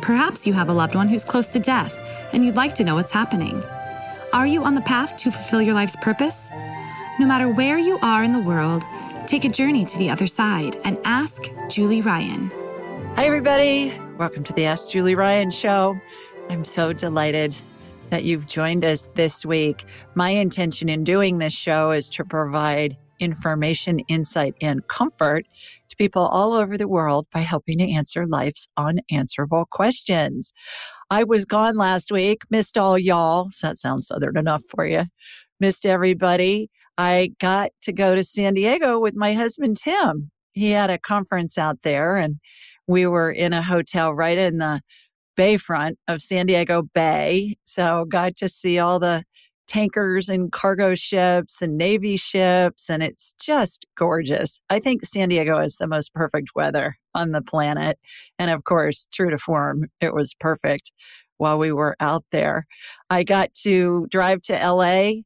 Perhaps you have a loved one who's close to death and you'd like to know what's happening. Are you on the path to fulfill your life's purpose? No matter where you are in the world, take a journey to the other side and ask Julie Ryan. Hi, everybody. Welcome to the Ask Julie Ryan show. I'm so delighted that you've joined us this week. My intention in doing this show is to provide information, insight, and comfort to people all over the world by helping to answer life's unanswerable questions. I was gone last week, missed all y'all. So that sounds southern enough for you. Missed everybody. I got to go to San Diego with my husband, Tim. He had a conference out there and we were in a hotel right in the bayfront of San Diego Bay. So got to see all the tankers and cargo ships and Navy ships, and it's just gorgeous. I think San Diego is the most perfect weather on the planet. And of course, true to form, it was perfect while we were out there. I got to drive to LA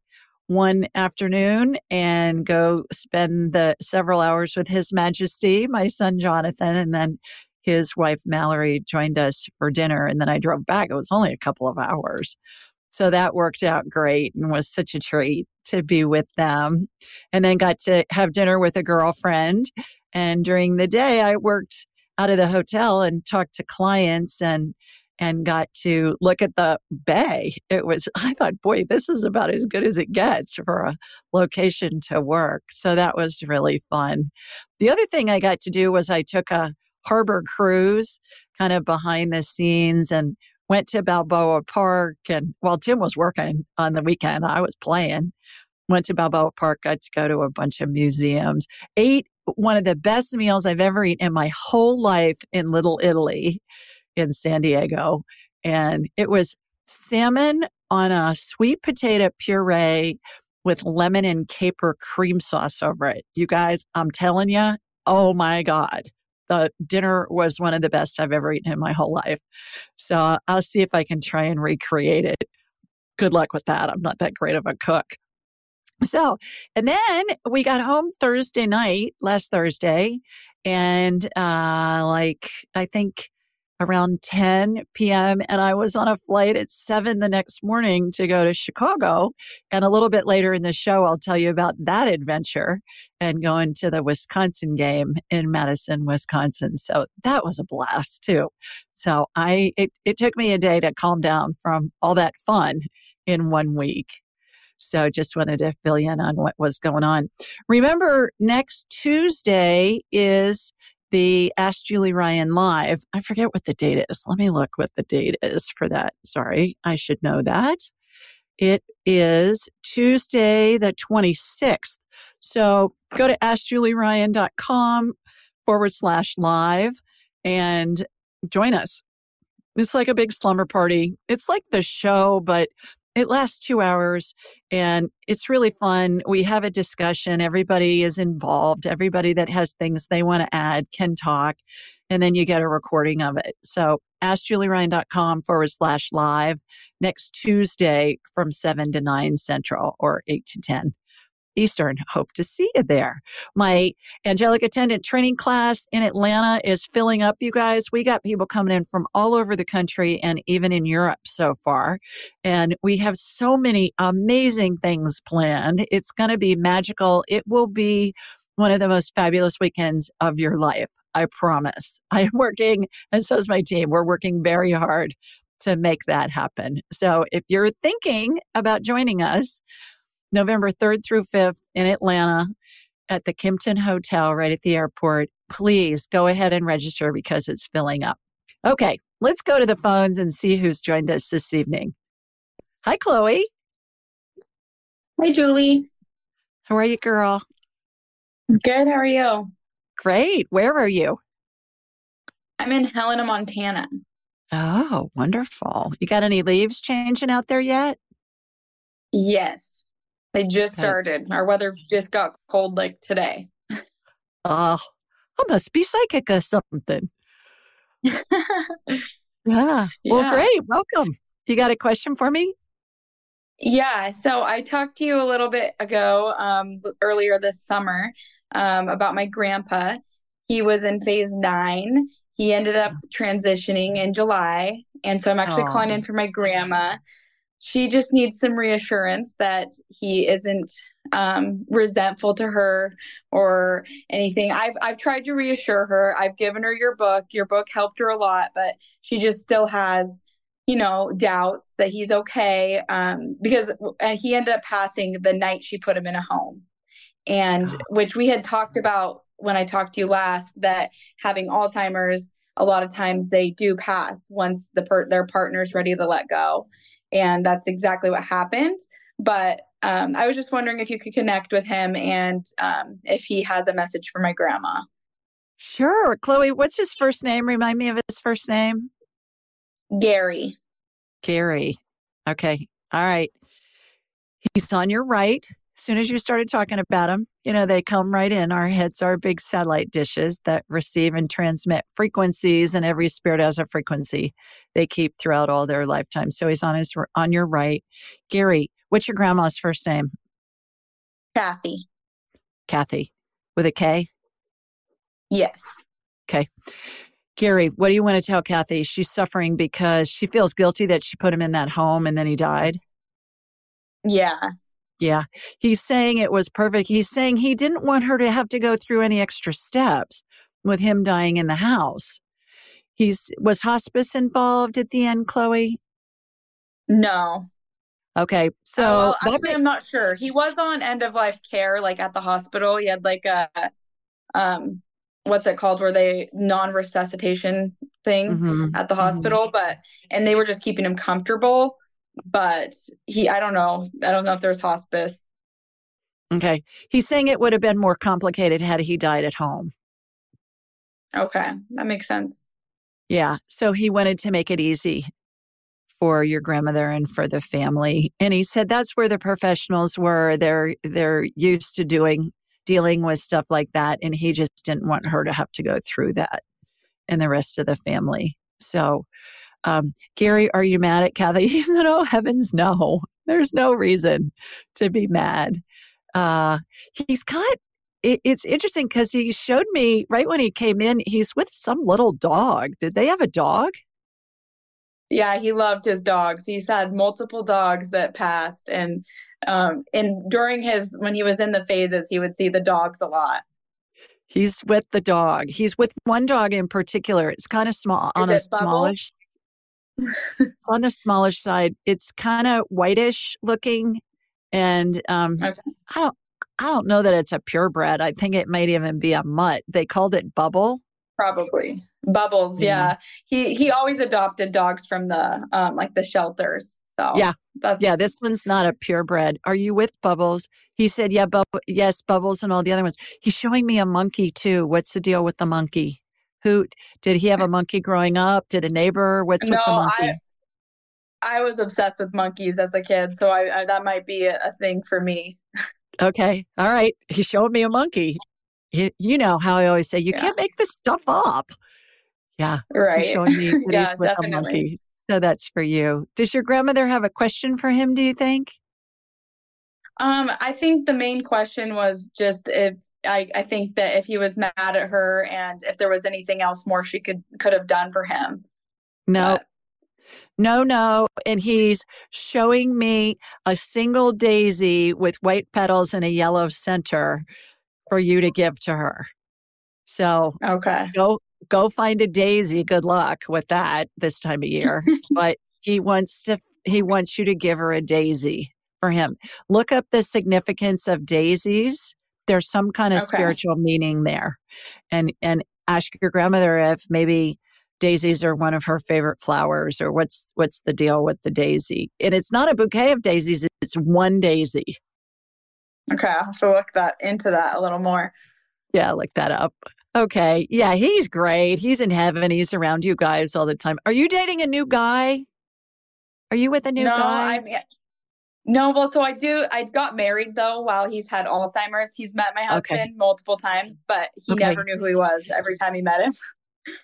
one afternoon and go spend the several hours with His Majesty, my son Jonathan, and then his wife Mallory joined us for dinner. And then I drove back. It was only a couple of hours. So that worked out great and was such a treat to be with them. And then got to have dinner with a girlfriend. And during the day, I worked out of the hotel and talked to clients and and got to look at the bay. It was, I thought, boy, this is about as good as it gets for a location to work. So that was really fun. The other thing I got to do was I took a harbor cruise kind of behind the scenes and went to Balboa Park. And while Tim was working on the weekend, I was playing. Went to Balboa Park, got to go to a bunch of museums, ate one of the best meals I've ever eaten in my whole life in Little Italy in San Diego. And it was salmon on a sweet potato puree with lemon and caper cream sauce over it. You guys, I'm telling you, oh my God the dinner was one of the best I've ever eaten in my whole life. So I'll see if I can try and recreate it. Good luck with that. I'm not that great of a cook. So, and then we got home Thursday night, last Thursday, and uh, like I think around 10 p.m. and I was on a flight at 7 the next morning to go to Chicago. And a little bit later in the show, I'll tell you about that adventure and going to the Wisconsin game in Madison, Wisconsin. So that was a blast too. So I, it, it took me a day to calm down from all that fun in one week. So just wanted to fill in on what was going on. Remember, next Tuesday is the Ask Julie Ryan Live. I forget what the date is. Let me look what the date is for that. Sorry, I should know that. It is Tuesday, the 26th. So go to askjulieryan.com forward slash live and join us. It's like a big slumber party. It's like the show, but it lasts two hours and it's really fun. We have a discussion. Everybody is involved. Everybody that has things they want to add can talk. And then you get a recording of it. So askjulieryan.com forward slash live next Tuesday from 7 to 9 Central or 8 to 10. Eastern. Hope to see you there. My angelic attendant training class in Atlanta is filling up, you guys. We got people coming in from all over the country and even in Europe so far. And we have so many amazing things planned. It's going to be magical. It will be one of the most fabulous weekends of your life. I promise. I am working, and so is my team. We're working very hard to make that happen. So if you're thinking about joining us, November 3rd through 5th in Atlanta at the Kimpton Hotel right at the airport. Please go ahead and register because it's filling up. Okay, let's go to the phones and see who's joined us this evening. Hi, Chloe. Hi, Julie. How are you, girl? Good. How are you? Great. Where are you? I'm in Helena, Montana. Oh, wonderful. You got any leaves changing out there yet? Yes. They just started. Our weather just got cold like today. Oh, I must be psychic or something. yeah. Well, Yeah. great. Welcome. You got a question for me? Yeah, so I talked to you a little bit ago, um, earlier this summer, um, about my grandpa. He was in phase nine. He ended up transitioning in July. And so I'm actually calling Oh. in for my grandma. She just needs some reassurance that he isn't um, resentful to her or anything. I've I've tried to reassure her. I've given her your book. Your book helped her a lot, but she just still has you know, doubts that he's okay. Um, because and he ended up passing the night she put him in a home. And which we had talked about when I talked to you last, that having Alzheimer's, a lot of times they do pass once the per- their partner's ready to let go. And that's exactly what happened. But um, I was just wondering if you could connect with him and um, if he has a message for my grandma. Sure. Chloe, what's his first name? Remind me of his first name. Gary. Gary. Okay. All right. He's on your right. As soon as you started talking about them, you know, they come right in. Our heads are big satellite dishes that receive and transmit frequencies, and every spirit has a frequency they keep throughout all their lifetime. So he's on his on your right. Gary, what's your grandma's first name? Kathy. Kathy. With a K? Yes. Okay. Gary, what do you want to tell Kathy? She's suffering because she feels guilty that she put him in that home and then he died. Yeah. Yeah. He's saying it was perfect. He's saying he didn't want her to have to go through any extra steps with him dying in the house. He's was hospice involved at the end, Chloe? No. Okay. So well, actually, ma- I'm not sure. He was on end of life care, like at the hospital. He had like a, um, what's it called, where they non resuscitation thing Mhm, at the mhm. hospital, but and they were just keeping him comfortable. But he, I don't know. I don't know if there's hospice. Okay. He's saying it would have been more complicated had he died at home. Okay, that makes sense. Yeah. So he wanted to make it easy for your grandmother and for the family. And he said that's where the professionals were. They're they're used to doing dealing with stuff like that. And he just didn't want her to have to go through that and the rest of the family. So um, Gary, are you mad at Kathy? He said, Oh heavens, no. There's no reason to be mad. Uh he's got it, it's interesting because he showed me right when he came in, he's with some little dog. Did they have a dog? Yeah, he loved his dogs. He's had multiple dogs that passed, and um, and during his when he was in the phases, he would see the dogs a lot. He's with the dog. He's with one dog in particular. It's kind of small on a smallish. It's on the smallish side. It's kind of whitish looking, and um, Okay. I don't. I don't know that it's a purebred. I think it might even be a mutt. They called it Bubble. Probably Bubbles. Yeah. Yeah. He he always adopted dogs from the um like the shelters. So Yeah. Yeah, this one's not a purebred. Are you with Bubbles? He said, "Yeah, Bub- yes, Bubbles and all the other ones." He's showing me a monkey too. What's the deal with the monkey? Who did he have a monkey growing up? Did a neighbor? What's with the monkey? I I was obsessed with monkeys as a kid, so I, I that might be a, a thing for me. Okay, all right. He showed me a monkey. He- you know how I always say, you Yeah. can't make this stuff up. Yeah, Right. he's showing me that Yeah, he's with a monkey. So that's for you. Does your grandmother have a question for him? Do you think? Um, I think the main question was just if I, I think that if he was mad at her and if there was anything else more she could could have done for him. No, But- No, no. And he's showing me a single daisy with white petals and a yellow center for you to give to her. So okay. go go find a daisy. Good luck with that this time of year. but he wants to he wants you to give her a daisy for him. Look up the significance of daisies. There's some kind of Okay. spiritual meaning there. And and ask your grandmother if maybe daisies are one of her favorite flowers or what's what's the deal with the daisy. And it's not a bouquet of daisies, it's one daisy. Okay, I'll have to look that into that a little more. Yeah, look that up. Okay. Yeah, he's great. He's in heaven. He's around you guys all the time. Are you dating a new guy? Are you with a new no, guy? I'm no, well, so I do. I got married though while he's had Alzheimer's. He's met my husband Okay. multiple times, but he Okay. never knew who he was every time he met him.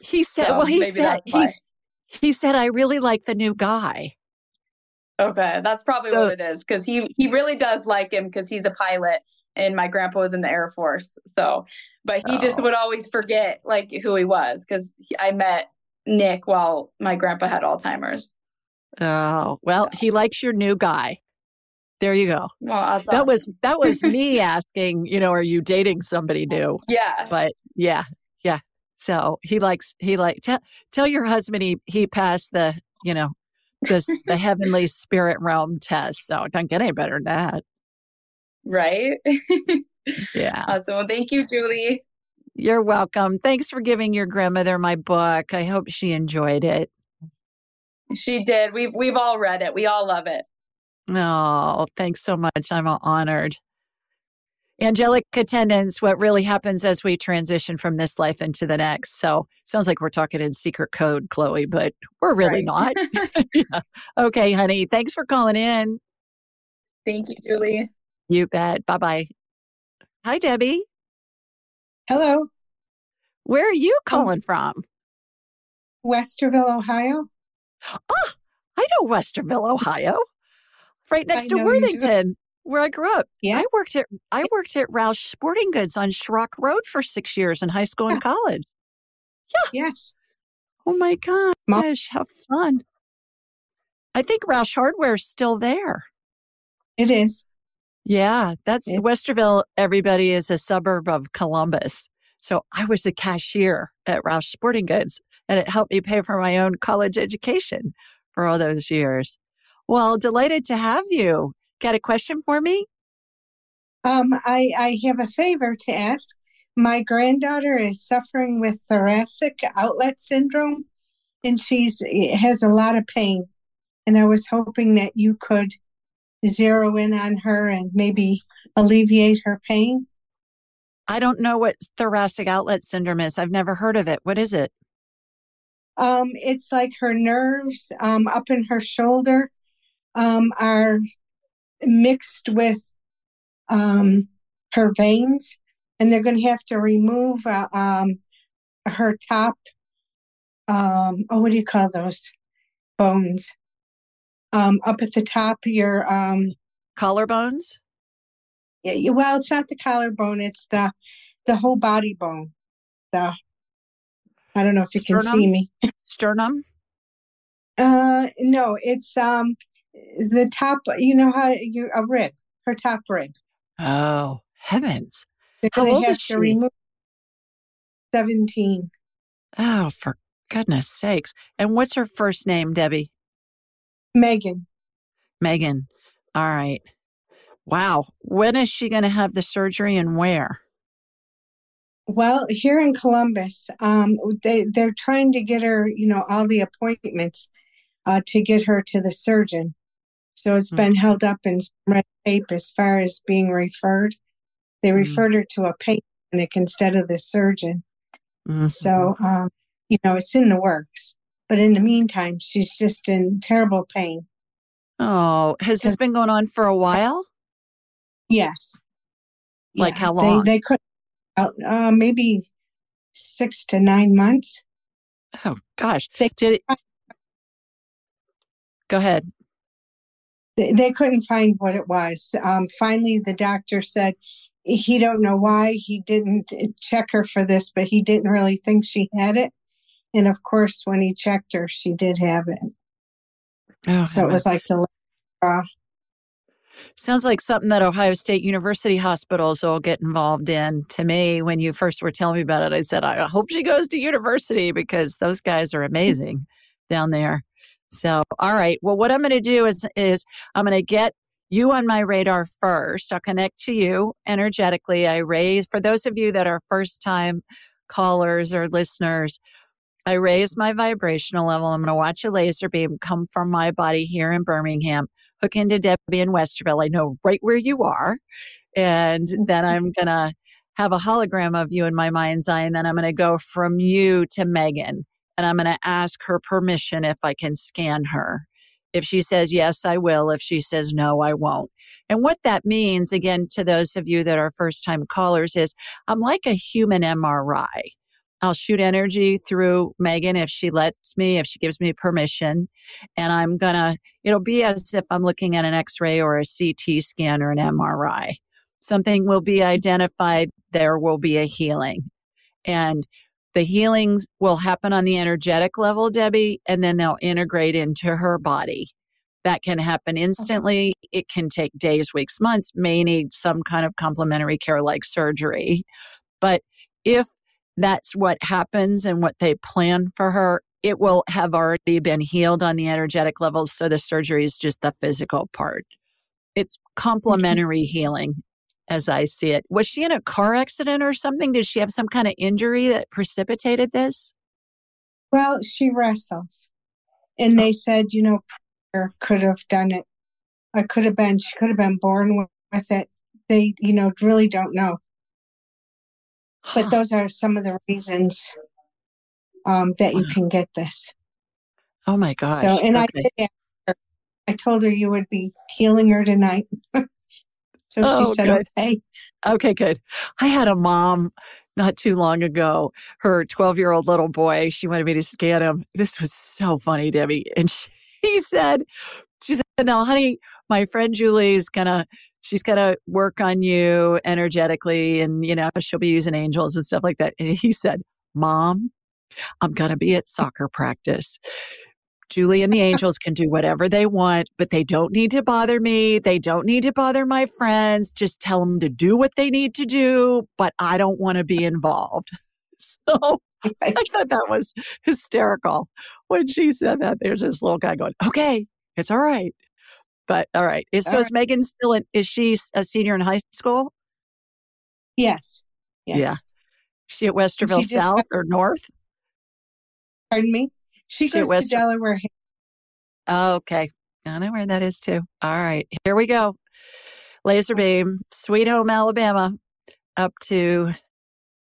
He said, So well, he said, he's, he said, I really like the new guy. Okay, that's probably So- what it is because he he really does like him because he's a pilot and my grandpa was in the Air Force. So, but he just Oh. would always forget like who he was because I met Nick while my grandpa had Alzheimer's. Oh, well, he likes your new guy. There you go. Well, I That was that was me asking, you know, are you dating somebody new? yeah. But yeah, yeah. So he likes he like tell tell your husband he he passed the, you know, this the heavenly spirit realm test. So it don't get any better than that. Right. Yeah. awesome. Well, thank you, Julie. You're welcome. Thanks for giving your grandmother my book. I hope she enjoyed it. She did. We've we've all read it. We all love it. Oh, thanks so much. I'm honored. Angelic Attendants, what really happens as we transition from this life into the next. So sounds like we're talking in secret code, Chloe, but we're really Right. not. Yeah. Okay, honey. Thanks for calling in. Thank you, Julie. You bet. Bye bye. Hi, Debbie. Hello, Where are you oh. calling from? Westerville, Ohio. Oh, I know Westerville, Ohio. Right next to know you do. Worthington, where I grew up. Yeah. I worked at I worked at Roush Sporting Goods on Schrock Road for six years in high school Yeah. and college. Yeah. Yes. Oh my Mom- gosh, how fun. I think Roush Hardware is still there. It is. Yeah, that's Yeah. Westerville. Everybody is a suburb of Columbus. So I was the cashier at Roush Sporting Goods, and it helped me pay for my own college education for all those years. Well, delighted to have you. Got a question for me? Um, I, I have a favor to ask. My granddaughter is suffering with thoracic outlet syndrome, and she's has a lot of pain. And I was hoping that you could zero in on her and maybe alleviate her pain. I don't know what thoracic outlet syndrome is. I've never heard of it. What is it? Um, it's like her nerves um, up in her shoulder um, are mixed with um, her veins, and they're going to have to remove uh, um, her top. Um, oh, what do you call those bones? Um, up at the top, your um, Collarbones? yeah, yeah, well, it's not the collarbone; it's the the whole body bone. The I don't know if you can see me. Sternum? Uh, no, it's um the top. You know how you a rib, her top rib. Oh, heavens. They're How old is she? remove seventeen. Oh, for goodness sakes. And what's her first name, Debbie? Megan, Megan. All right. Wow. When is she going to have the surgery and where? well, here in Columbus, um, they they're trying to get her, you know, all the appointments, uh, to get her to the surgeon. So it's Hmm. been held up in some red tape as far as being referred. They Hmm. referred her to a pain clinic instead of the surgeon. Mhm. So, um, you know, it's in the works. But in the meantime, she's just in terrible pain. Oh, has this been going on for a while? Yes. Like how they- long? They, could, uh, uh, maybe six to nine months. Oh, gosh. They- Did it, go ahead. They, they couldn't find what it was. Um, finally, the doctor said he don't know why he didn't check her for this, but he didn't really think she had it. And of course, when he checked her, she did have it. Oh, So it was like the uh, Sounds like something that Ohio State University hospitals will get involved in. To me, when you first were telling me about it, I said, I hope she goes to university because those guys are amazing down there. So, all right. Well, what I'm going to do is, is I'm going to get you on my radar first. I'll connect to you energetically. I raise, for those of you that are first time callers or listeners, I raise my vibrational level. I'm going to watch a laser beam come from my body here in Birmingham hook into Debbie in Westerville. I know right where you are. And then I'm going to have a hologram of you in my mind's eye, and then I'm going to go from you to Megan, and I'm going to ask her permission if I can scan her. If she says yes, I will. If she says no, I won't. And what that means, again, to those of you that are first time callers, is I'm like a human MRI. I'll shoot energy through Megan if she lets me, if she gives me permission. And I'm going to, it'll be as if I'm looking at an x ray or a CT scan or an MRI. Something will be identified, there will be a healing. And the healings will happen on the energetic level, Debbie, and then they'll integrate into her body. That can happen instantly. It can take days, weeks, months, may need some kind of complementary care like surgery. But if that's what happens and what they plan for her, it will have already been healed on the energetic levels. So the surgery is just the physical part. It's complementary healing as I see it. Was she in a car accident or something? Did she have some kind of injury that precipitated this? Well, she wrestles. And they said, you know, prayer could have done it. I could have been, she could have been born with it. They, you know, really don't know. But those are some of the reasons um, that you can get this. Oh my gosh. So, and okay. I did I told her you would be healing her tonight. So oh, she said, good. okay. Okay, good. I had a mom not too long ago, her 12 year old little boy, she wanted me to scan him. This was so funny, Debbie. And she said, she said, now, honey, my friend Julie is gonna, she's gonna work on you energetically and, you know, she'll be using angels and stuff like that. And he said, mom, I'm gonna be at soccer practice. Julie and the angels can do whatever they want, but they don't need to bother me. They don't need to bother my friends. Just tell them to do what they need to do, but I don't want to be involved. So I thought that was hysterical when she said that. There's this little guy going, okay, it's all right. But all right. Is, all so right. is Megan still in, is she a senior in high school? Yes. yes. Yeah. Is she at Westerville she South or North? Pardon me? She goes to Delaware. Oh, okay. I know where that is too. All right. Here we go. Laser beam, Sweet Home, Alabama, up to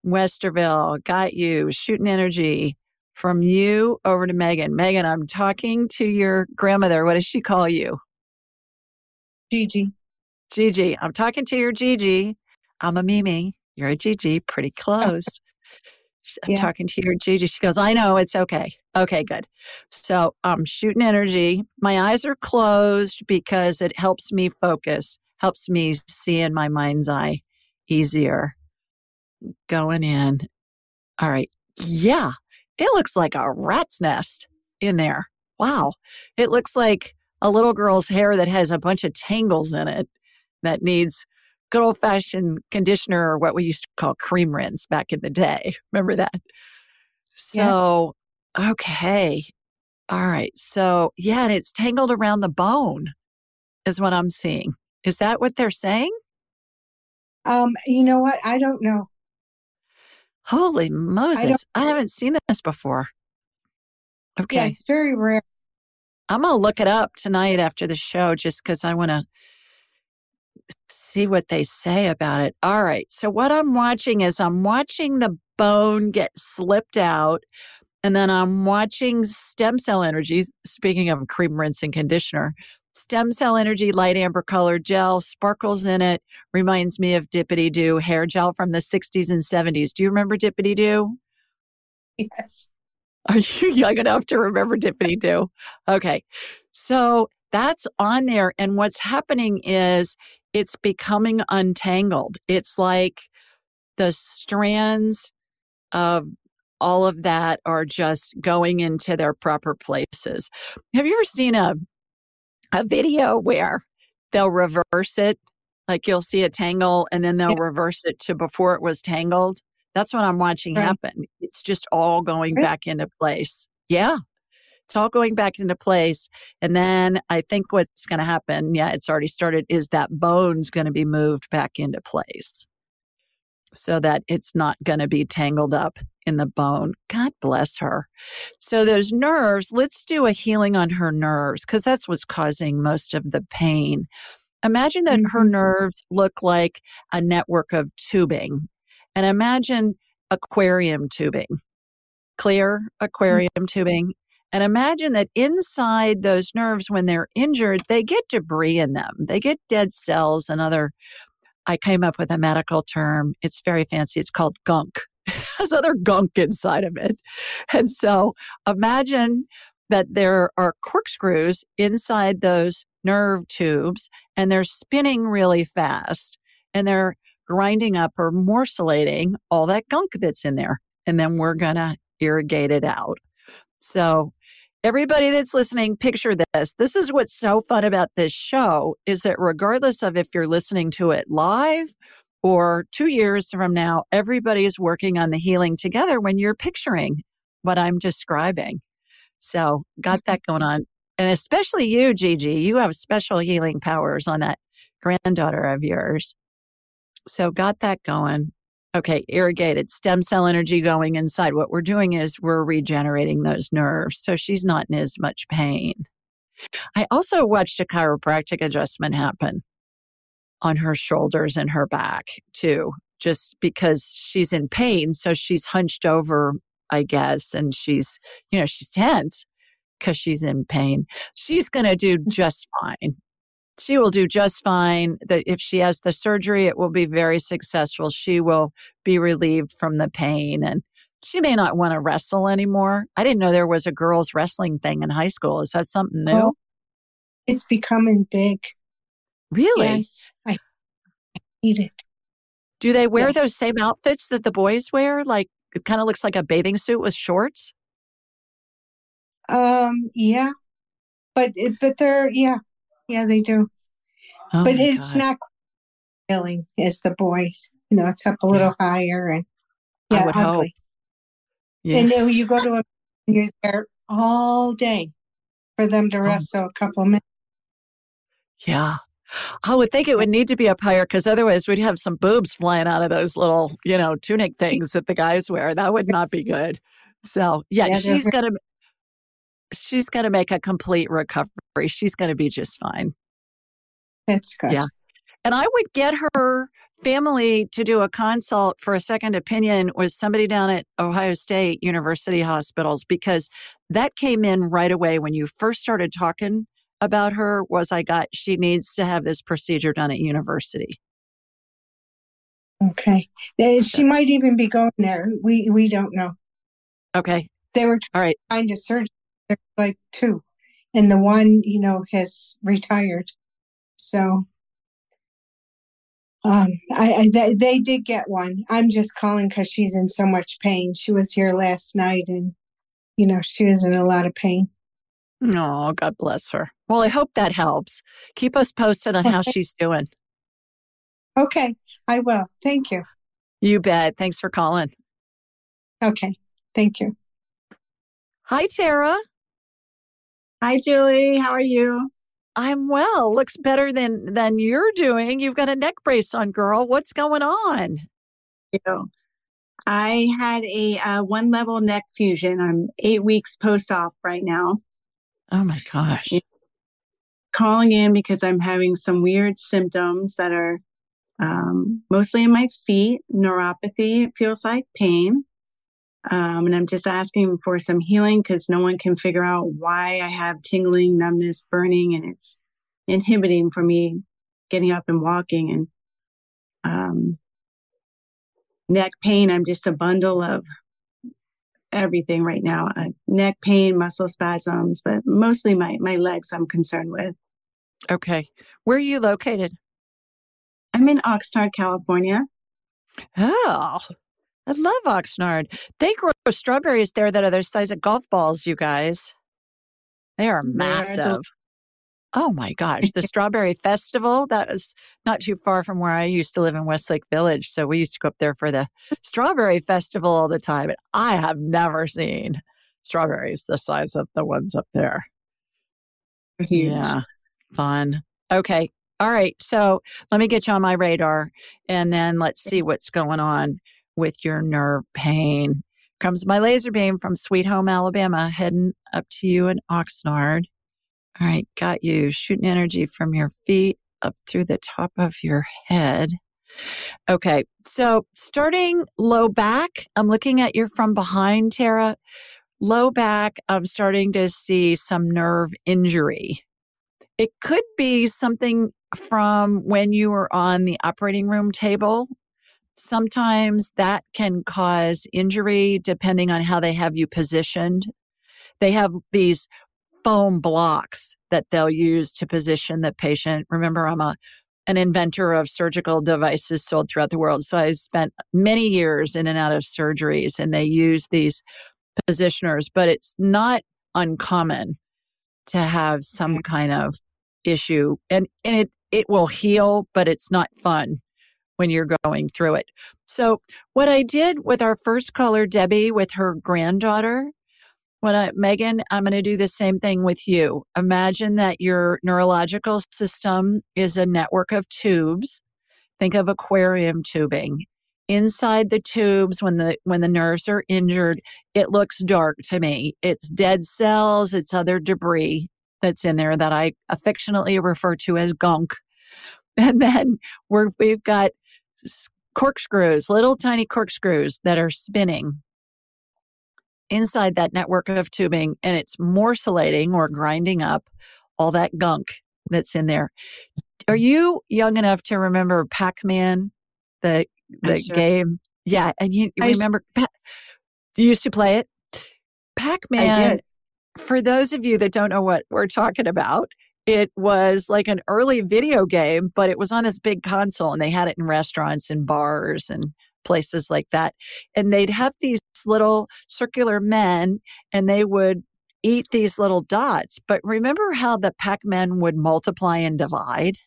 Westerville. Got you. Shooting energy from you over to Megan. Megan, I'm talking to your grandmother. What does she call you? Gigi. Gigi. I'm talking to your Gigi. I'm a Mimi. You're a Gigi. Pretty oh, close. I'm yeah. talking to your Gigi. She goes, I know it's okay. Okay, good. So I'm um, shooting energy. My eyes are closed because it helps me focus, helps me see in my mind's eye easier. Going in. All right. Yeah. It looks like a rat's nest in there. Wow. It looks like a little girl's hair that has a bunch of tangles in it that needs good old fashioned conditioner or what we used to call cream rinse back in the day. Remember that? So, yes. okay. All right. So, yeah, and it's tangled around the bone, is what I'm seeing. Is that what they're saying? Um, you know what? I don't know. Holy Moses. I, I haven't seen this before. Okay. Yeah, it's very rare. I'm going to look it up tonight after the show just because I want to see what they say about it. All right. So, what I'm watching is I'm watching the bone get slipped out, and then I'm watching stem cell energy. Speaking of cream, rinse, and conditioner, stem cell energy, light amber colored gel, sparkles in it, reminds me of Dippity Doo hair gel from the 60s and 70s. Do you remember Dippity Doo? Yes. Are you young enough to remember Dippity Doo? Okay. So that's on there. And what's happening is it's becoming untangled. It's like the strands of all of that are just going into their proper places. Have you ever seen a a video where they'll reverse it? Like you'll see a tangle and then they'll yeah. reverse it to before it was tangled. That's what I'm watching right. happen. It's just all going right. back into place. Yeah. It's all going back into place. And then I think what's going to happen, yeah, it's already started, is that bone's going to be moved back into place so that it's not going to be tangled up in the bone. God bless her. So, those nerves, let's do a healing on her nerves because that's what's causing most of the pain. Imagine that mm-hmm. her nerves look like a network of tubing and imagine aquarium tubing, clear aquarium tubing. And imagine that inside those nerves, when they're injured, they get debris in them. They get dead cells and other. I came up with a medical term. It's very fancy. It's called gunk. has other gunk inside of it. And so imagine that there are corkscrews inside those nerve tubes and they're spinning really fast and they're grinding up or morcellating all that gunk that's in there. And then we're going to irrigate it out. So everybody that's listening, picture this. This is what's so fun about this show is that regardless of if you're listening to it live or two years from now, everybody is working on the healing together when you're picturing what I'm describing. So got that going on. And especially you, Gigi, you have special healing powers on that granddaughter of yours. So got that going. Okay, irrigated stem cell energy going inside. What we're doing is we're regenerating those nerves. So she's not in as much pain. I also watched a chiropractic adjustment happen on her shoulders and her back too, just because she's in pain. So she's hunched over, I guess, and she's, you know, she's tense because she's in pain. She's going to do mm-hmm. just fine she will do just fine. That if she has the surgery, it will be very successful. She will be relieved from the pain and she may not want to wrestle anymore. I didn't know there was a girls wrestling thing in high school. Is that something new? Oh, it's becoming big. Really? Yes. I need it. Do they wear yes. those same outfits that the boys wear? Like it kind of looks like a bathing suit with shorts? Um, yeah. But but they're yeah, yeah, they do. Oh but it's God. not feeling as the boys. You know, it's up a little yeah. higher and yeah, ugly. Yeah. And then you go to a you're there all day for them to oh. wrestle a couple minutes. Yeah. I would think it would need to be up higher because otherwise we'd have some boobs flying out of those little, you know, tunic things that the guys wear. That would not be good. So yeah, yeah she's gonna she's gonna make a complete recovery. She's gonna be just fine. That's good. Yeah. And I would get her family to do a consult for a second opinion with somebody down at Ohio State University hospitals because that came in right away when you first started talking about her was I got she needs to have this procedure done at university. Okay. She might even be going there. We we don't know. Okay. They were all right. Trying to search like two. And the one, you know, has retired. So um, I, I they, they did get one. I'm just calling because she's in so much pain. She was here last night, and you know she was in a lot of pain. Oh, God bless her. Well, I hope that helps. Keep us posted on how she's doing. Okay, I will. Thank you. You bet. Thanks for calling. Okay, thank you. Hi, Tara. Hi, Julie. How are you? I'm well. Looks better than than you're doing. You've got a neck brace on, girl. What's going on? You know, I had a uh, one level neck fusion. I'm eight weeks post op right now. Oh my gosh! Calling in because I'm having some weird symptoms that are um, mostly in my feet, neuropathy. It feels like pain. Um, and I'm just asking for some healing because no one can figure out why I have tingling, numbness, burning, and it's inhibiting for me getting up and walking. And um, neck pain, I'm just a bundle of everything right now uh, neck pain, muscle spasms, but mostly my, my legs I'm concerned with. Okay. Where are you located? I'm in Oxnard, California. Oh, I love Oxnard. They grow strawberries there that are the size of golf balls, you guys. They are massive. Oh my gosh, the Strawberry Festival, that was not too far from where I used to live in Westlake Village. So we used to go up there for the Strawberry Festival all the time. And I have never seen strawberries the size of the ones up there. Huge. Yeah, fun. Okay. All right. So let me get you on my radar and then let's see what's going on with your nerve pain. Comes my laser beam from Sweet Home, Alabama, heading up to you in Oxnard. All right, got you. Shooting energy from your feet up through the top of your head. Okay. So starting low back, I'm looking at you from behind, Tara. Low back, I'm starting to see some nerve injury. It could be something from when you were on the operating room table. Sometimes that can cause injury depending on how they have you positioned. They have these foam blocks that they'll use to position the patient. Remember, I'm a an inventor of surgical devices sold throughout the world. So I spent many years in and out of surgeries and they use these positioners, but it's not uncommon to have some mm-hmm. kind of issue and, and it, it will heal, but it's not fun when you're going through it. So what I did with our first caller, Debbie, with her granddaughter, when I, Megan, I'm going to do the same thing with you. Imagine that your neurological system is a network of tubes. Think of aquarium tubing. Inside the tubes, when the when the nerves are injured, it looks dark to me. It's dead cells. It's other debris that's in there that I affectionately refer to as gunk. And then we're, we've got corkscrews, little tiny corkscrews that are spinning inside that network of tubing and it's morcellating or grinding up all that gunk that's in there. Are you young enough to remember Pac-Man, the the sure. game? Yeah, and you, you remember you used to play it? Pac-Man. For those of you that don't know what we're talking about, it was like an early video game, but it was on this big console and they had it in restaurants and bars and places like that. And they'd have these little circular men and they would eat these little dots. But remember how the Pac Men would multiply and divide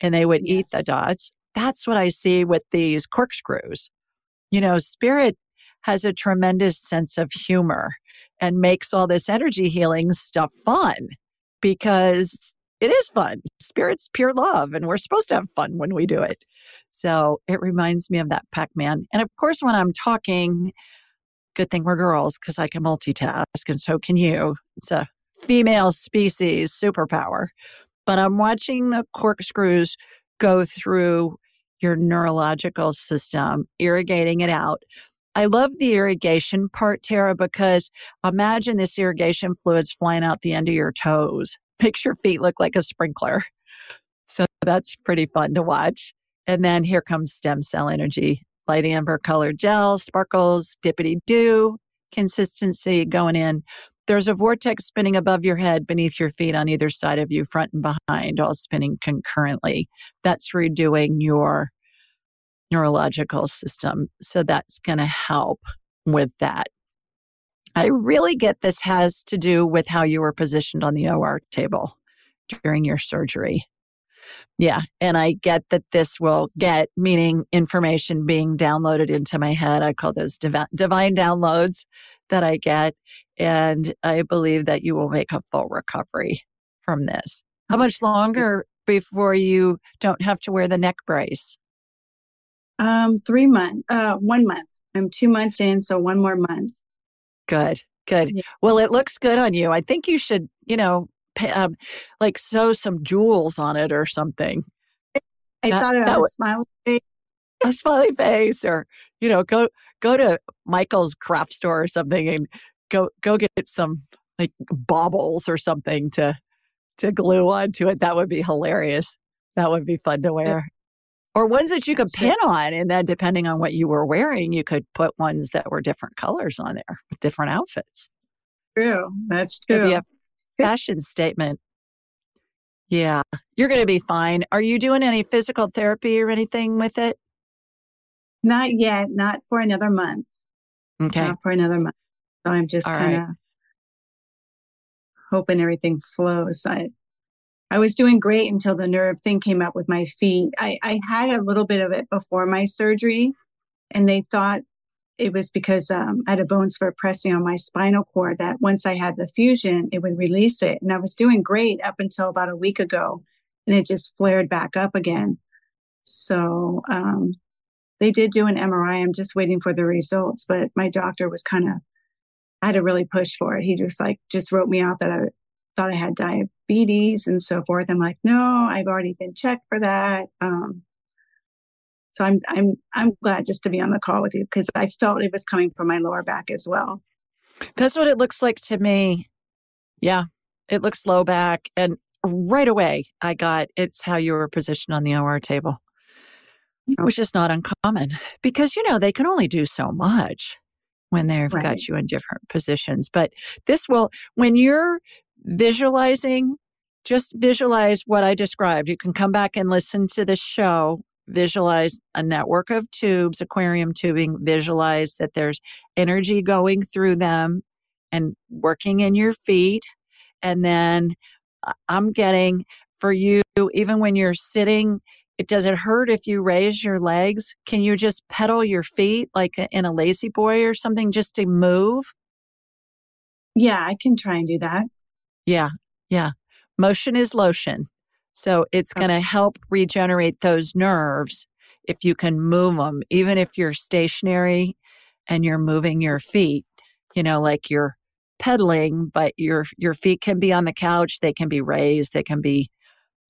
and they would yes. eat the dots? That's what I see with these corkscrews. You know, spirit has a tremendous sense of humor and makes all this energy healing stuff fun because it is fun. Spirit's pure love, and we're supposed to have fun when we do it. So it reminds me of that Pac Man. And of course, when I'm talking, good thing we're girls because I can multitask, and so can you. It's a female species superpower. But I'm watching the corkscrews go through your neurological system, irrigating it out. I love the irrigation part, Tara, because imagine this irrigation fluid's flying out the end of your toes makes your feet look like a sprinkler. So that's pretty fun to watch. And then here comes stem cell energy, light amber colored gel, sparkles, dippity doo, consistency going in. There's a vortex spinning above your head, beneath your feet, on either side of you, front and behind, all spinning concurrently. That's redoing your neurological system. So that's going to help with that. I really get this has to do with how you were positioned on the OR table during your surgery. Yeah. And I get that this will get, meaning information being downloaded into my head. I call those divi- divine downloads that I get. And I believe that you will make a full recovery from this. How mm. much longer before you don't have to wear the neck brace? Um, three months, uh, one month. I'm two months in, so one more month. Good, good. Yeah. Well, it looks good on you. I think you should, you know, pay, um, like sew some jewels on it or something. I that, thought it was a smiley face. A smiley face, or you know, go go to Michael's craft store or something, and go go get some like baubles or something to to glue onto it. That would be hilarious. That would be fun to wear or ones that you could pin on. And then depending on what you were wearing, you could put ones that were different colors on there with different outfits. True. That's true. Could be a fashion statement. Yeah. You're going to be fine. Are you doing any physical therapy or anything with it? Not yet. Not for another month. Okay. Not for another month. So I'm just kind of right. hoping everything flows. I, I was doing great until the nerve thing came up with my feet. I, I had a little bit of it before my surgery, and they thought it was because um, I had a bone spur pressing on my spinal cord that once I had the fusion, it would release it. And I was doing great up until about a week ago, and it just flared back up again. So um, they did do an MRI. I'm just waiting for the results, but my doctor was kind of, I had to really push for it. He just like, just wrote me off that I thought I had diabetes and so forth. I'm like, no, I've already been checked for that. Um, So I'm I'm I'm glad just to be on the call with you because I felt it was coming from my lower back as well. That's what it looks like to me. Yeah, it looks low back, and right away I got it's how you were positioned on the OR table, Oh. which is not uncommon because you know they can only do so much when they've Right. got you in different positions. But this will when you're visualizing, just visualize what I described. You can come back and listen to the show. Visualize a network of tubes, aquarium tubing. Visualize that there's energy going through them and working in your feet. And then I- I'm getting for you, even when you're sitting, it does it hurt if you raise your legs? Can you just pedal your feet like in a lazy boy or something just to move? Yeah, I can try and do that. Yeah, yeah. Motion is lotion. So it's going to help regenerate those nerves if you can move them, even if you're stationary and you're moving your feet, you know, like you're pedaling, but your your feet can be on the couch, they can be raised, they can be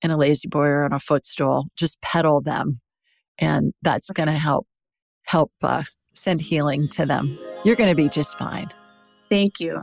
in a lazy boy or on a footstool. Just pedal them, and that's going to help help uh, send healing to them. You're going to be just fine. Thank you.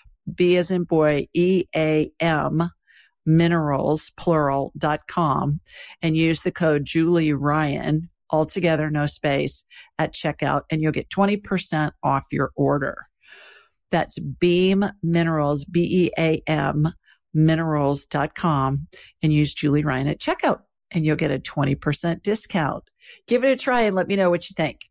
B as in boy, E A M minerals, plural, dot com and use the code Julie Ryan, altogether no space at checkout and you'll get 20% off your order. That's Beam Minerals, B-E-A-M minerals.com and use Julie Ryan at checkout and you'll get a 20% discount. Give it a try and let me know what you think.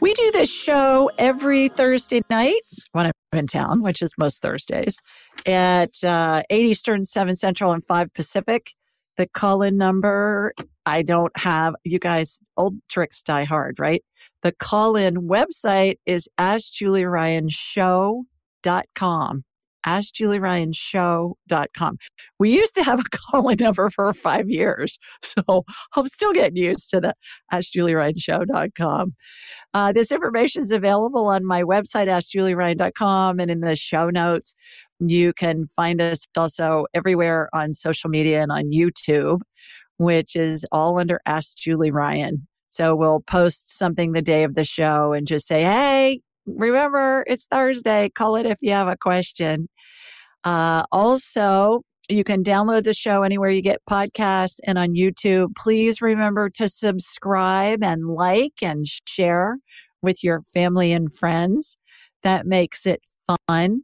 We do this show every Thursday night when I'm in town, which is most Thursdays, at uh, 8 Eastern, 7 Central, and 5 Pacific. The call in number, I don't have, you guys, old tricks die hard, right? The call in website is AskJulieRyanShow.com. AskJulieRyanShow.com. We used to have a calling number for five years. So I'm still getting used to the AskJulieRyanShow.com. Uh, this information is available on my website, AskJulieRyan.com, and in the show notes. You can find us also everywhere on social media and on YouTube, which is all under Ask Julie Ryan. So we'll post something the day of the show and just say, hey, remember it's Thursday. Call it if you have a question. Uh, also, you can download the show anywhere you get podcasts and on YouTube. Please remember to subscribe and like and share with your family and friends. That makes it fun.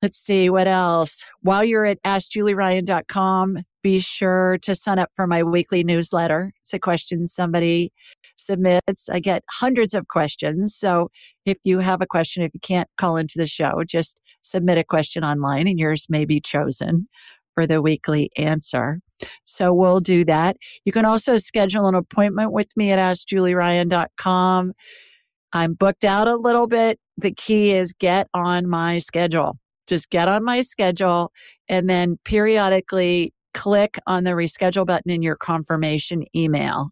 Let's see what else. While you're at AskJulieRyan.com, be sure to sign up for my weekly newsletter. It's a question somebody submits. I get hundreds of questions. So if you have a question, if you can't call into the show, just submit a question online and yours may be chosen for the weekly answer. So we'll do that. You can also schedule an appointment with me at AskJulieRyan.com. I'm booked out a little bit. The key is get on my schedule. Just get on my schedule and then periodically click on the reschedule button in your confirmation email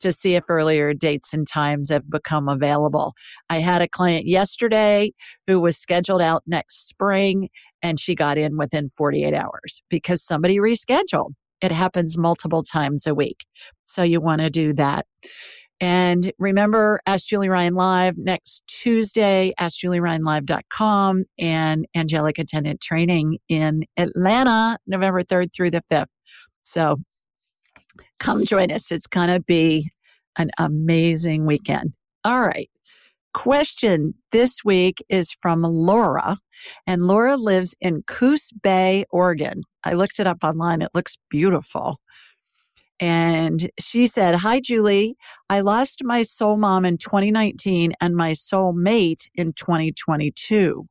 to see if earlier dates and times have become available. I had a client yesterday who was scheduled out next spring and she got in within 48 hours because somebody rescheduled. It happens multiple times a week. So you want to do that. And remember, Ask Julie Ryan Live next Tuesday, AskJulieRyanLive.com and Angelic Attendant Training in Atlanta, November 3rd through the 5th. So come join us. It's going to be an amazing weekend. All right. question this week is from Laura, and Laura lives in Coos Bay, Oregon. I looked it up online. It looks beautiful. And she said, Hi, Julie. I lost my soul mom in 2019 and my soul mate in 2022.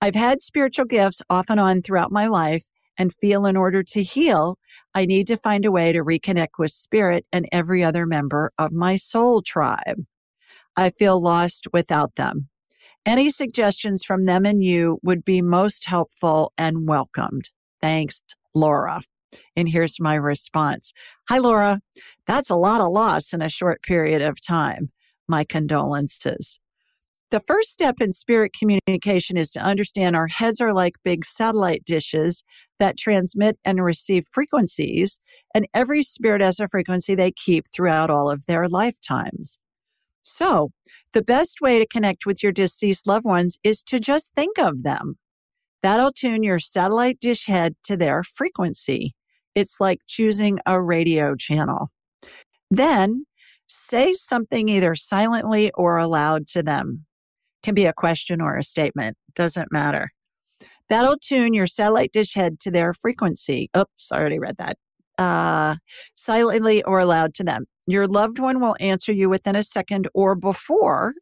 I've had spiritual gifts off and on throughout my life and feel in order to heal, I need to find a way to reconnect with spirit and every other member of my soul tribe. I feel lost without them. Any suggestions from them and you would be most helpful and welcomed. Thanks, Laura. And here's my response. Hi, Laura. That's a lot of loss in a short period of time. My condolences. The first step in spirit communication is to understand our heads are like big satellite dishes that transmit and receive frequencies, and every spirit has a frequency they keep throughout all of their lifetimes. So, the best way to connect with your deceased loved ones is to just think of them. That'll tune your satellite dish head to their frequency. It's like choosing a radio channel. Then say something either silently or aloud to them. Can be a question or a statement, doesn't matter. That'll tune your satellite dish head to their frequency. Oops, I already read that. Uh, silently or aloud to them. Your loved one will answer you within a second or before,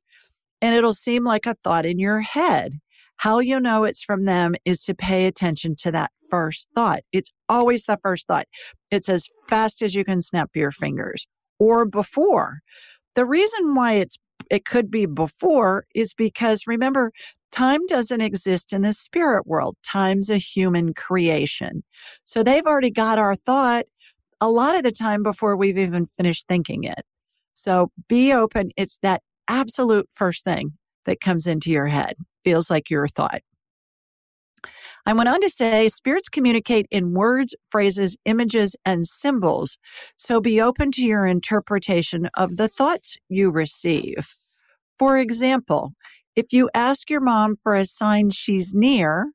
and it'll seem like a thought in your head. How you know it's from them is to pay attention to that first thought. It's always the first thought. It's as fast as you can snap your fingers or before. The reason why it's it could be before is because remember time doesn't exist in the spirit world. Time's a human creation. So they've already got our thought a lot of the time before we've even finished thinking it. So be open. It's that absolute first thing that comes into your head feels like your thought. I went on to say spirits communicate in words, phrases, images, and symbols. So be open to your interpretation of the thoughts you receive. For example, if you ask your mom for a sign she's near,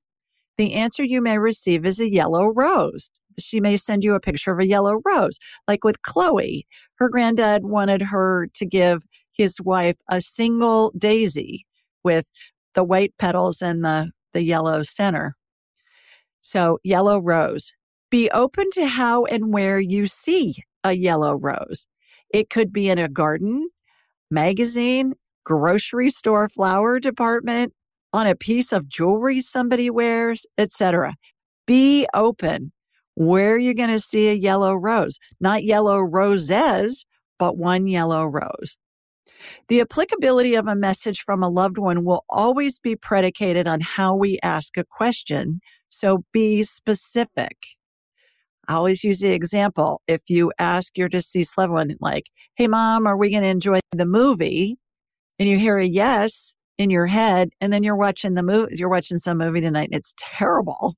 the answer you may receive is a yellow rose. She may send you a picture of a yellow rose. Like with Chloe, her granddad wanted her to give his wife a single daisy with the white petals and the, the yellow center. So, yellow rose. Be open to how and where you see a yellow rose. It could be in a garden, magazine, grocery store flower department, on a piece of jewelry somebody wears, etc. Be open. Where you're going to see a yellow rose, not yellow roses, but one yellow rose. The applicability of a message from a loved one will always be predicated on how we ask a question. So be specific. I always use the example. If you ask your deceased loved one, like, Hey, mom, are we going to enjoy the movie? And you hear a yes in your head. And then you're watching the movie, you're watching some movie tonight and it's terrible.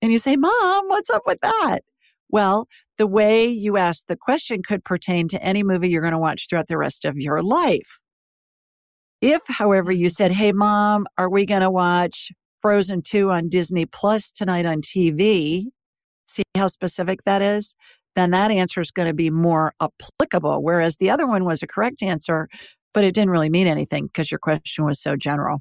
And you say, mom, what's up with that? Well, the way you ask the question could pertain to any movie you're going to watch throughout the rest of your life. If, however, you said, Hey, mom, are we going to watch Frozen 2 on Disney Plus tonight on TV? See how specific that is? Then that answer is going to be more applicable. Whereas the other one was a correct answer, but it didn't really mean anything because your question was so general.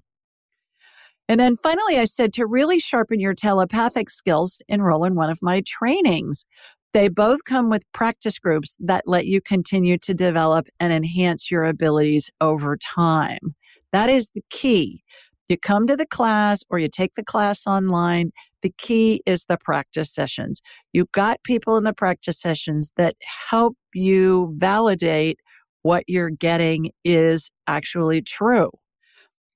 And then finally, I said to really sharpen your telepathic skills, enroll in one of my trainings. They both come with practice groups that let you continue to develop and enhance your abilities over time. That is the key. You come to the class or you take the class online. The key is the practice sessions. You've got people in the practice sessions that help you validate what you're getting is actually true.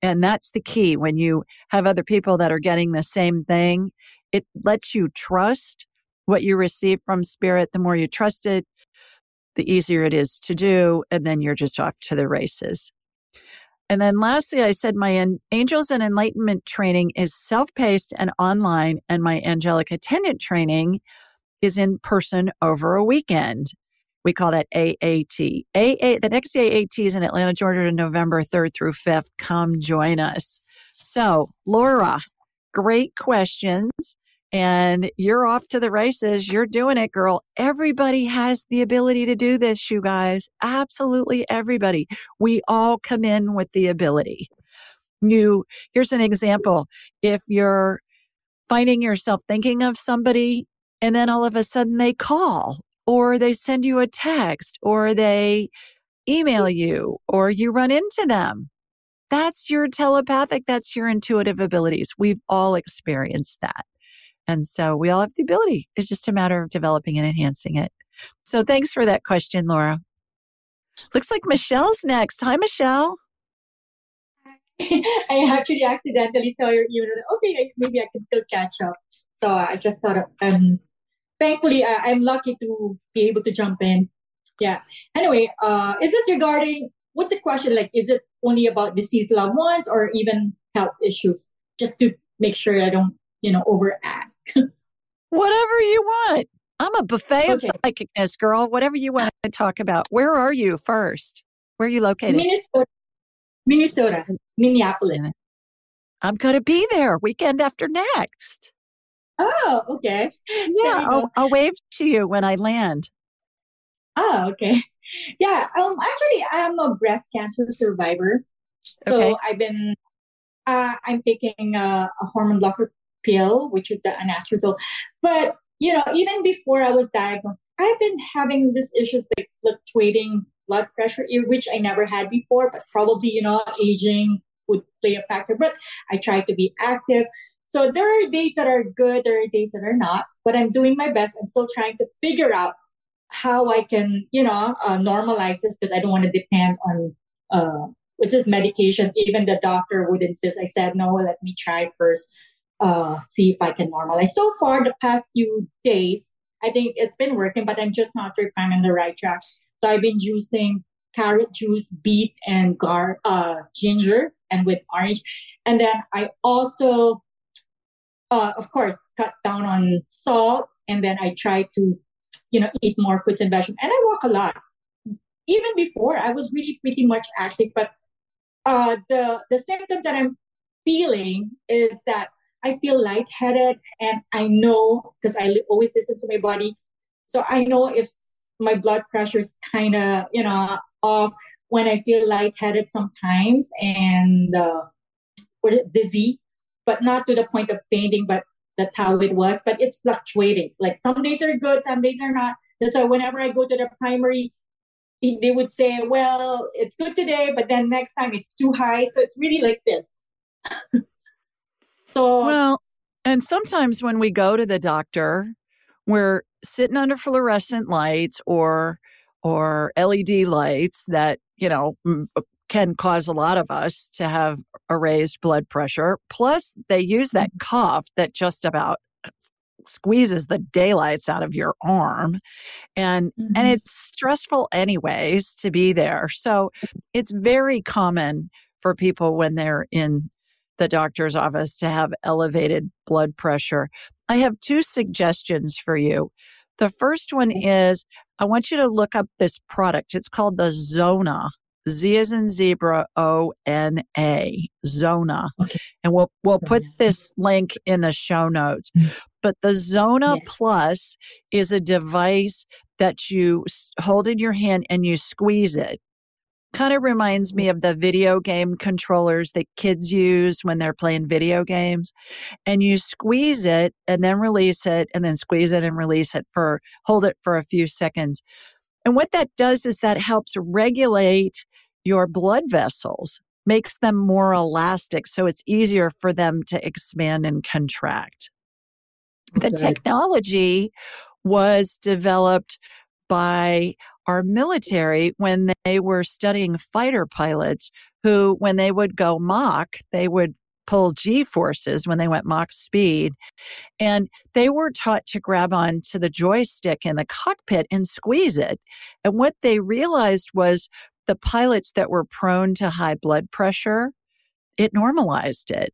And that's the key. When you have other people that are getting the same thing, it lets you trust what you receive from spirit. The more you trust it, the easier it is to do. And then you're just off to the races. And then lastly, I said my angels and enlightenment training is self paced and online, and my angelic attendant training is in person over a weekend. We call that AAT. AA, the next AAT is in Atlanta, Georgia, November 3rd through 5th. Come join us. So, Laura, great questions. and you're off to the races. You're doing it, girl. Everybody has the ability to do this, you guys. Absolutely everybody. We all come in with the ability. You, here's an example. If you're finding yourself thinking of somebody and then all of a sudden they call or they send you a text or they email you or you run into them. That's your telepathic, that's your intuitive abilities. We've all experienced that. And so we all have the ability. It's just a matter of developing and enhancing it. So thanks for that question, Laura. Looks like Michelle's next. Hi, Michelle. I actually accidentally saw your email. Okay, maybe I can still catch up. So I just thought, of, um, thankfully, I, I'm lucky to be able to jump in. Yeah. Anyway, uh, is this regarding what's the question? Like, is it only about deceased loved ones or even health issues? Just to make sure I don't, you know, over ask. Whatever you want. I'm a buffet okay. of psychicness, girl. Whatever you want to talk about. Where are you first? Where are you located? Minnesota. Minnesota, Minneapolis. I'm going to be there weekend after next. Oh, okay. Yeah, I'll, I'll, wave to you when I land. Oh, okay. Yeah, um, actually, I'm a breast cancer survivor. So okay. I've been, uh, I'm taking a, a hormone blocker pill, which is the anastrozole. But, you know, even before I was diagnosed, I've been having these issues like fluctuating blood pressure, which I never had before, but probably, you know, aging would play a factor. But I try to be active. So there are days that are good, there are days that are not, but I'm doing my best. I'm still trying to figure out how I can, you know, uh, normalize this because I don't want to depend on uh, with this medication. Even the doctor would insist. I said, no, let me try first, uh, see if I can normalize. So far, the past few days, I think it's been working, but I'm just not sure if I'm on the right track. So I've been using carrot juice, beet, and gar uh, ginger, and with orange. And then I also, uh, of course, cut down on salt. And then I try to, you know, eat more fruits and vegetables. And I walk a lot. Even before, I was really pretty much active. But uh, the the symptom that I'm feeling is that I feel lightheaded, and I know because I always listen to my body. So I know if my blood pressure is kind of, you know, off when I feel lightheaded sometimes and uh, dizzy, but not to the point of fainting, but that's how it was. But it's fluctuating. Like some days are good, some days are not. That's why whenever I go to the primary, they would say, well, it's good today, but then next time it's too high. So it's really like this. so, well, and sometimes when we go to the doctor, we're sitting under fluorescent lights or or LED lights that, you know, can cause a lot of us to have a raised blood pressure. Plus, they use that mm-hmm. cuff that just about squeezes the daylights out of your arm and mm-hmm. and it's stressful anyways to be there so it's very common for people when they're in the doctor's office to have elevated blood pressure i have two suggestions for you the first one is I want you to look up this product. It's called the Zona. Z is in zebra, O N A, Zona. Okay. And we'll we'll put this link in the show notes. Mm. But the Zona yes. Plus is a device that you hold in your hand and you squeeze it kind of reminds me of the video game controllers that kids use when they're playing video games. And you squeeze it and then release it and then squeeze it and release it for, hold it for a few seconds. And what that does is that helps regulate your blood vessels, makes them more elastic. So it's easier for them to expand and contract. The technology was developed by our military when they were studying fighter pilots who, when they would go Mach, they would pull G forces when they went Mach speed. And they were taught to grab on to the joystick in the cockpit and squeeze it. And what they realized was the pilots that were prone to high blood pressure, it normalized it.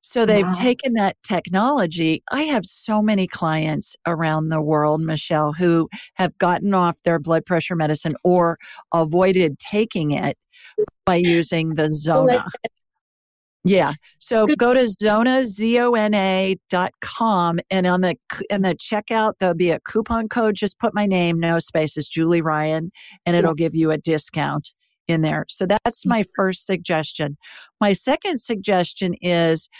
So they've wow. taken that technology. I have so many clients around the world, Michelle, who have gotten off their blood pressure medicine or avoided taking it by using the Zona. Yeah. So go to Zona, Z-O-N-A dot com and on the, in the checkout, there'll be a coupon code. Just put my name, no spaces, Julie Ryan, and it'll yes. give you a discount in there. So that's mm. my first suggestion. My second suggestion is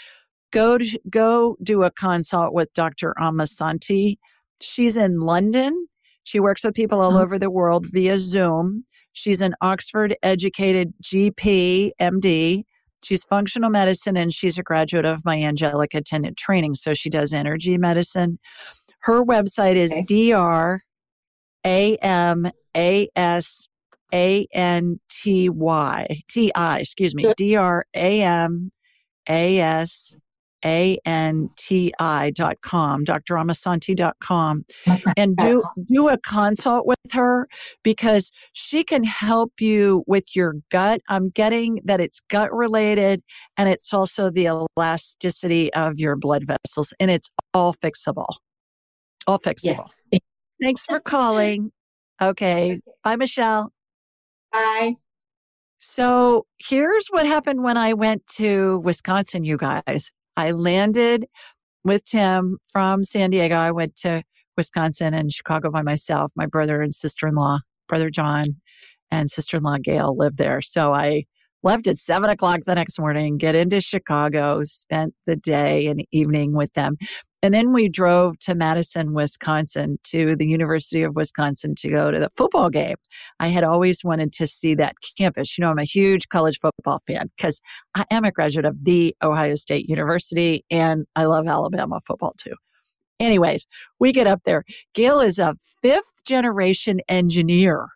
go to, go do a consult with Dr. Amasanti. She's in London. She works with people all oh. over the world via Zoom. She's an Oxford educated GP, MD She's functional medicine and she's a graduate of my angelic attendant training. So she does energy medicine. Her website is okay. dr a m a s a n t y t i excuse me d r a m a s a-N-T-I dot com, dot com, and do, do a consult with her because she can help you with your gut. I'm getting that it's gut related and it's also the elasticity of your blood vessels and it's all fixable. All fixable. Yes. Thanks for calling. Okay. Bye, Michelle. Bye. So here's what happened when I went to Wisconsin, you guys. I landed with Tim from San Diego. I went to Wisconsin and Chicago by myself. My brother and sister in law, brother John and sister in law Gail lived there. So I left at seven o'clock the next morning, get into Chicago, spent the day and evening with them. And then we drove to Madison, Wisconsin, to the University of Wisconsin to go to the football game. I had always wanted to see that campus. You know, I'm a huge college football fan because I am a graduate of the Ohio State University and I love Alabama football too. Anyways, we get up there. Gail is a fifth generation engineer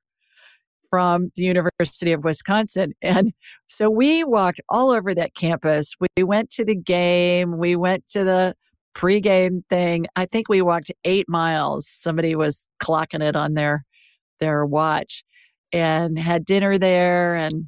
from the University of Wisconsin. And so we walked all over that campus. We went to the game. We went to the pregame thing. I think we walked eight miles. Somebody was clocking it on their their watch and had dinner there and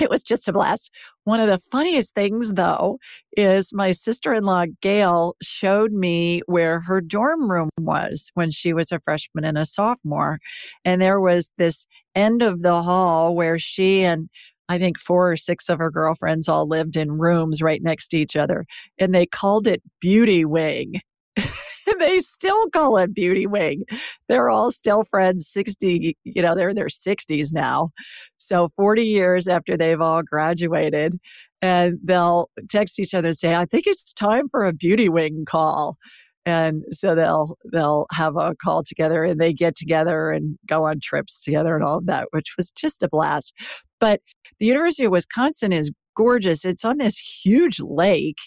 it was just a blast. One of the funniest things, though, is my sister in law, Gail, showed me where her dorm room was when she was a freshman and a sophomore. And there was this end of the hall where she and I think four or six of her girlfriends all lived in rooms right next to each other, and they called it Beauty Wing. they still call it Beauty Wing. They're all still friends, 60, you know, they're in their 60s now. So 40 years after they've all graduated, and they'll text each other and say, I think it's time for a Beauty Wing call and so they'll they'll have a call together and they get together and go on trips together and all of that which was just a blast but the university of wisconsin is gorgeous it's on this huge lake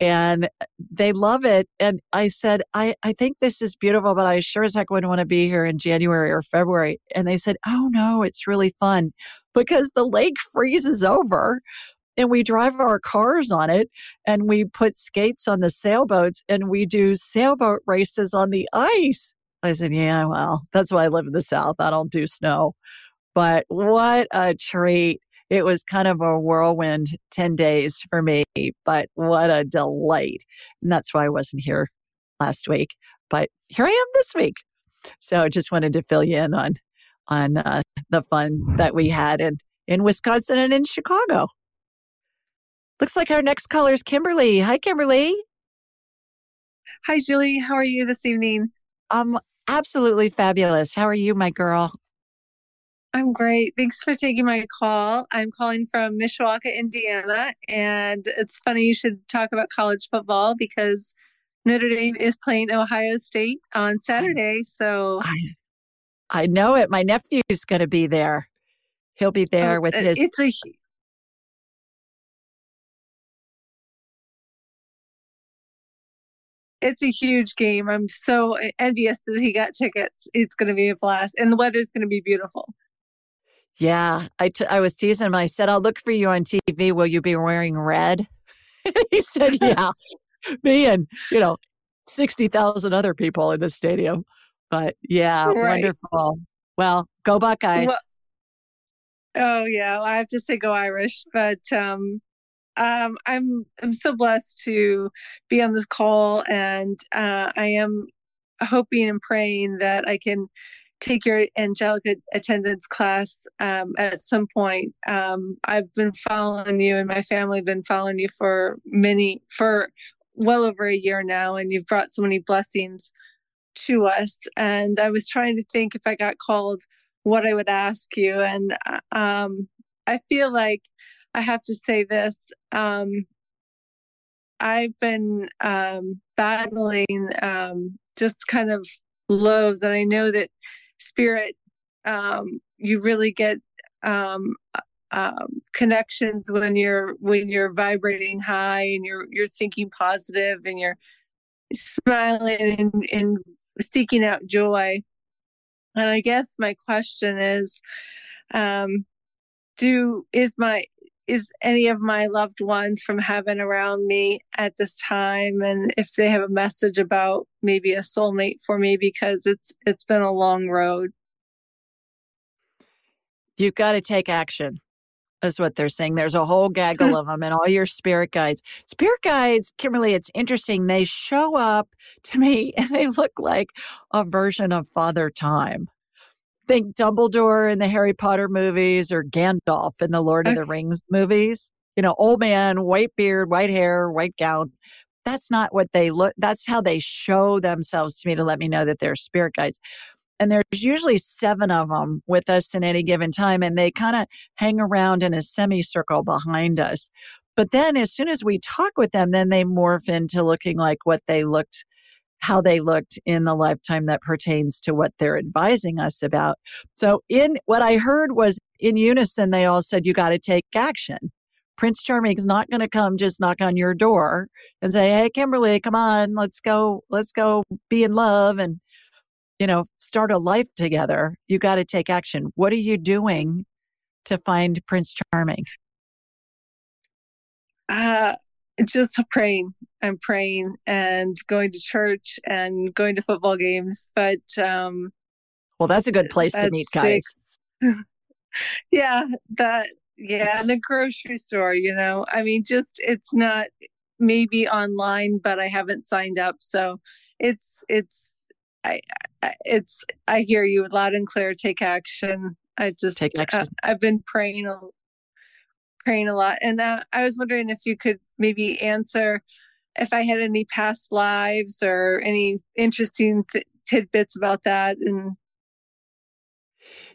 and uh, they love it and i said i i think this is beautiful but i sure as heck wouldn't want to be here in january or february and they said oh no it's really fun because the lake freezes over and we drive our cars on it and we put skates on the sailboats and we do sailboat races on the ice. I said, yeah, well, that's why I live in the South. I don't do snow. But what a treat. It was kind of a whirlwind 10 days for me, but what a delight. And that's why I wasn't here last week. But here I am this week. So I just wanted to fill you in on on uh, the fun that we had in, in Wisconsin and in Chicago. Looks like our next caller is Kimberly. Hi, Kimberly. Hi, Julie. How are you this evening? I'm absolutely fabulous. How are you, my girl? I'm great. Thanks for taking my call. I'm calling from Mishawaka, Indiana. And it's funny you should talk about college football because Notre Dame is playing Ohio State on Saturday. So I, I know it. My nephew's going to be there. He'll be oh, there oh, with uh, his. It's a it's a huge game. I'm so uh, envious that he got tickets. It's going to be a blast, and the weather's going to be beautiful. Yeah, I, t- I was teasing him. I said, "I'll look for you on TV. Will you be wearing red?" he said, "Yeah." Me and you know sixty thousand other people in the stadium, but yeah, right. wonderful. Well, go Buckeyes. Well, oh yeah, I have to say go Irish, but um, um, I'm I'm so blessed to be on this call, and uh, I am hoping and praying that I can take your angelic attendants class um, at some point. Um, I've been following you, and my family been following you for many for well over a year now, and you've brought so many blessings to us. And I was trying to think if I got called, what I would ask you, and um, I feel like I have to say this. Um, I've been um, battling um, just kind of lows, and I know that spirit, um, you really get um, um, connections when you're when you're vibrating high and you're you're thinking positive and you're smiling and, and seeking out joy. And I guess my question is, um, do is my is any of my loved ones from heaven around me at this time? And if they have a message about maybe a soulmate for me because it's it's been a long road. You've got to take action is what they're saying. There's a whole gaggle of them and all your spirit guides. Spirit guides kimberly it's interesting. They show up to me and they look like a version of father time think Dumbledore in the Harry Potter movies or Gandalf in the Lord of the Rings movies. You know, old man, white beard, white hair, white gown. That's not what they look. That's how they show themselves to me to let me know that they're spirit guides. And there's usually seven of them with us in any given time, and they kind of hang around in a semicircle behind us. But then as soon as we talk with them, then they morph into looking like what they looked how they looked in the lifetime that pertains to what they're advising us about. So in what I heard was in unison, they all said, you got to take action. Prince Charming is not going to come just knock on your door and say, Hey, Kimberly, come on, let's go, let's go be in love and, you know, start a life together. You got to take action. What are you doing to find Prince Charming? Uh, just praying. I'm praying and going to church and going to football games. But um, well, that's a good place to meet guys. yeah, that yeah, and the grocery store. You know, I mean, just it's not maybe online, but I haven't signed up, so it's it's I, I it's I hear you loud and clear. Take action. I just take action. I, I've been praying praying a lot. And uh, I was wondering if you could maybe answer if I had any past lives or any interesting th- tidbits about that. And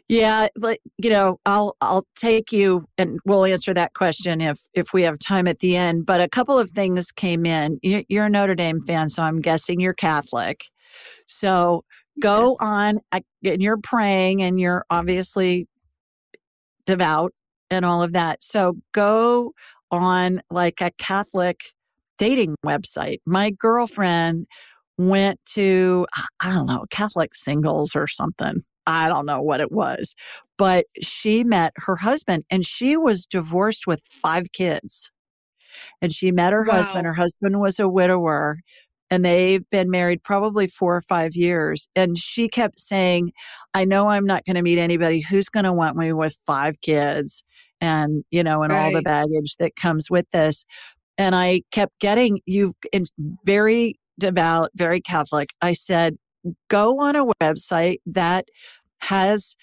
yeah, but you know, I'll I'll take you and we'll answer that question if if we have time at the end. But a couple of things came in. You're a Notre Dame fan, so I'm guessing you're Catholic. So go yes. on, and you're praying, and you're obviously devout and all of that. So go on like a Catholic dating website. My girlfriend went to, I don't know, Catholic singles or something. I don't know what it was, but she met her husband and she was divorced with five kids. And she met her wow. husband. Her husband was a widower and they've been married probably four or five years. And she kept saying, I know I'm not going to meet anybody who's going to want me with five kids and, you know, and right. all the baggage that comes with this. And I kept getting, you've in very devout, very Catholic. I said, go on a website that has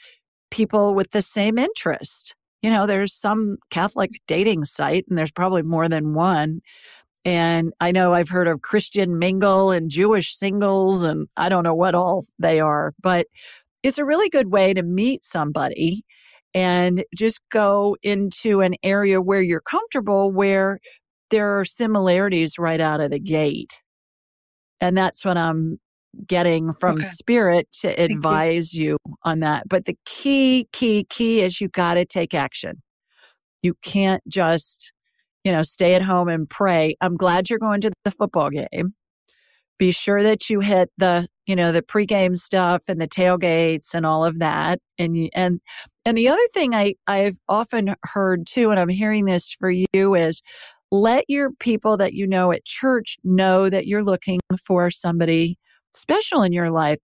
people with the same interest. You know, there's some Catholic dating site, and there's probably more than one. And I know I've heard of Christian Mingle and Jewish singles, and I don't know what all they are, but it's a really good way to meet somebody and just go into an area where you're comfortable, where there are similarities right out of the gate. And that's what I'm getting from okay. spirit to Thank advise you. you on that. But the key, key, key is you got to take action. You can't just, you know, stay at home and pray. I'm glad you're going to the football game. Be sure that you hit the you know, the pregame stuff and the tailgates and all of that. And, and, and the other thing I, I've often heard too, and I'm hearing this for you is let your people that you know at church know that you're looking for somebody special in your life.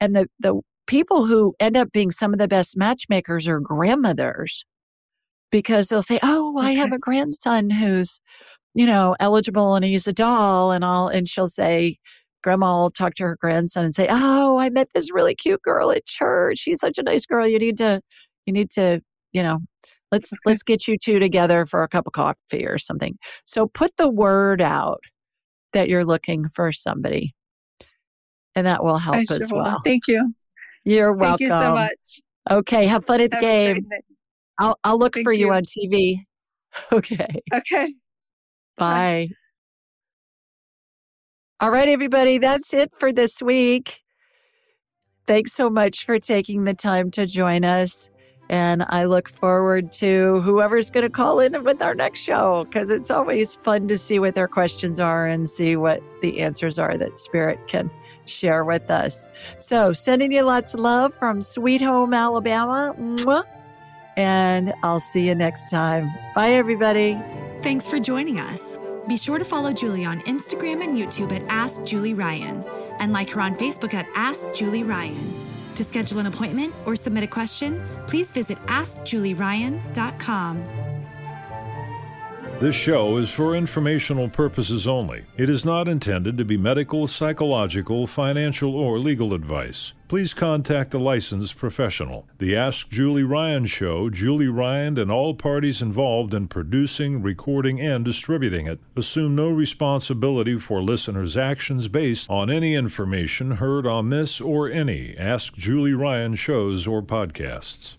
And the, the people who end up being some of the best matchmakers are grandmothers because they'll say, Oh, I have a grandson who's, you know, eligible and he's a doll and all. And she'll say, grandma will talk to her grandson and say, "Oh, I met this really cute girl at church. She's such a nice girl. You need to, you need to, you know, let's okay. let's get you two together for a cup of coffee or something." So put the word out that you're looking for somebody, and that will help as well. Thank you. You're welcome. Thank you so much. Okay, have fun at the have game. I'll I'll look Thank for you. you on TV. Okay. Okay. Bye. Bye. All right, everybody, that's it for this week. Thanks so much for taking the time to join us. And I look forward to whoever's going to call in with our next show because it's always fun to see what their questions are and see what the answers are that Spirit can share with us. So, sending you lots of love from Sweet Home, Alabama. Mwah. And I'll see you next time. Bye, everybody. Thanks for joining us. Be sure to follow Julie on Instagram and YouTube at Ask Julie Ryan and like her on Facebook at Ask Julie Ryan. To schedule an appointment or submit a question, please visit AskJulieRyan.com. This show is for informational purposes only. It is not intended to be medical, psychological, financial, or legal advice. Please contact a licensed professional. The Ask Julie Ryan Show, Julie Ryan and all parties involved in producing, recording, and distributing it assume no responsibility for listeners' actions based on any information heard on this or any Ask Julie Ryan shows or podcasts.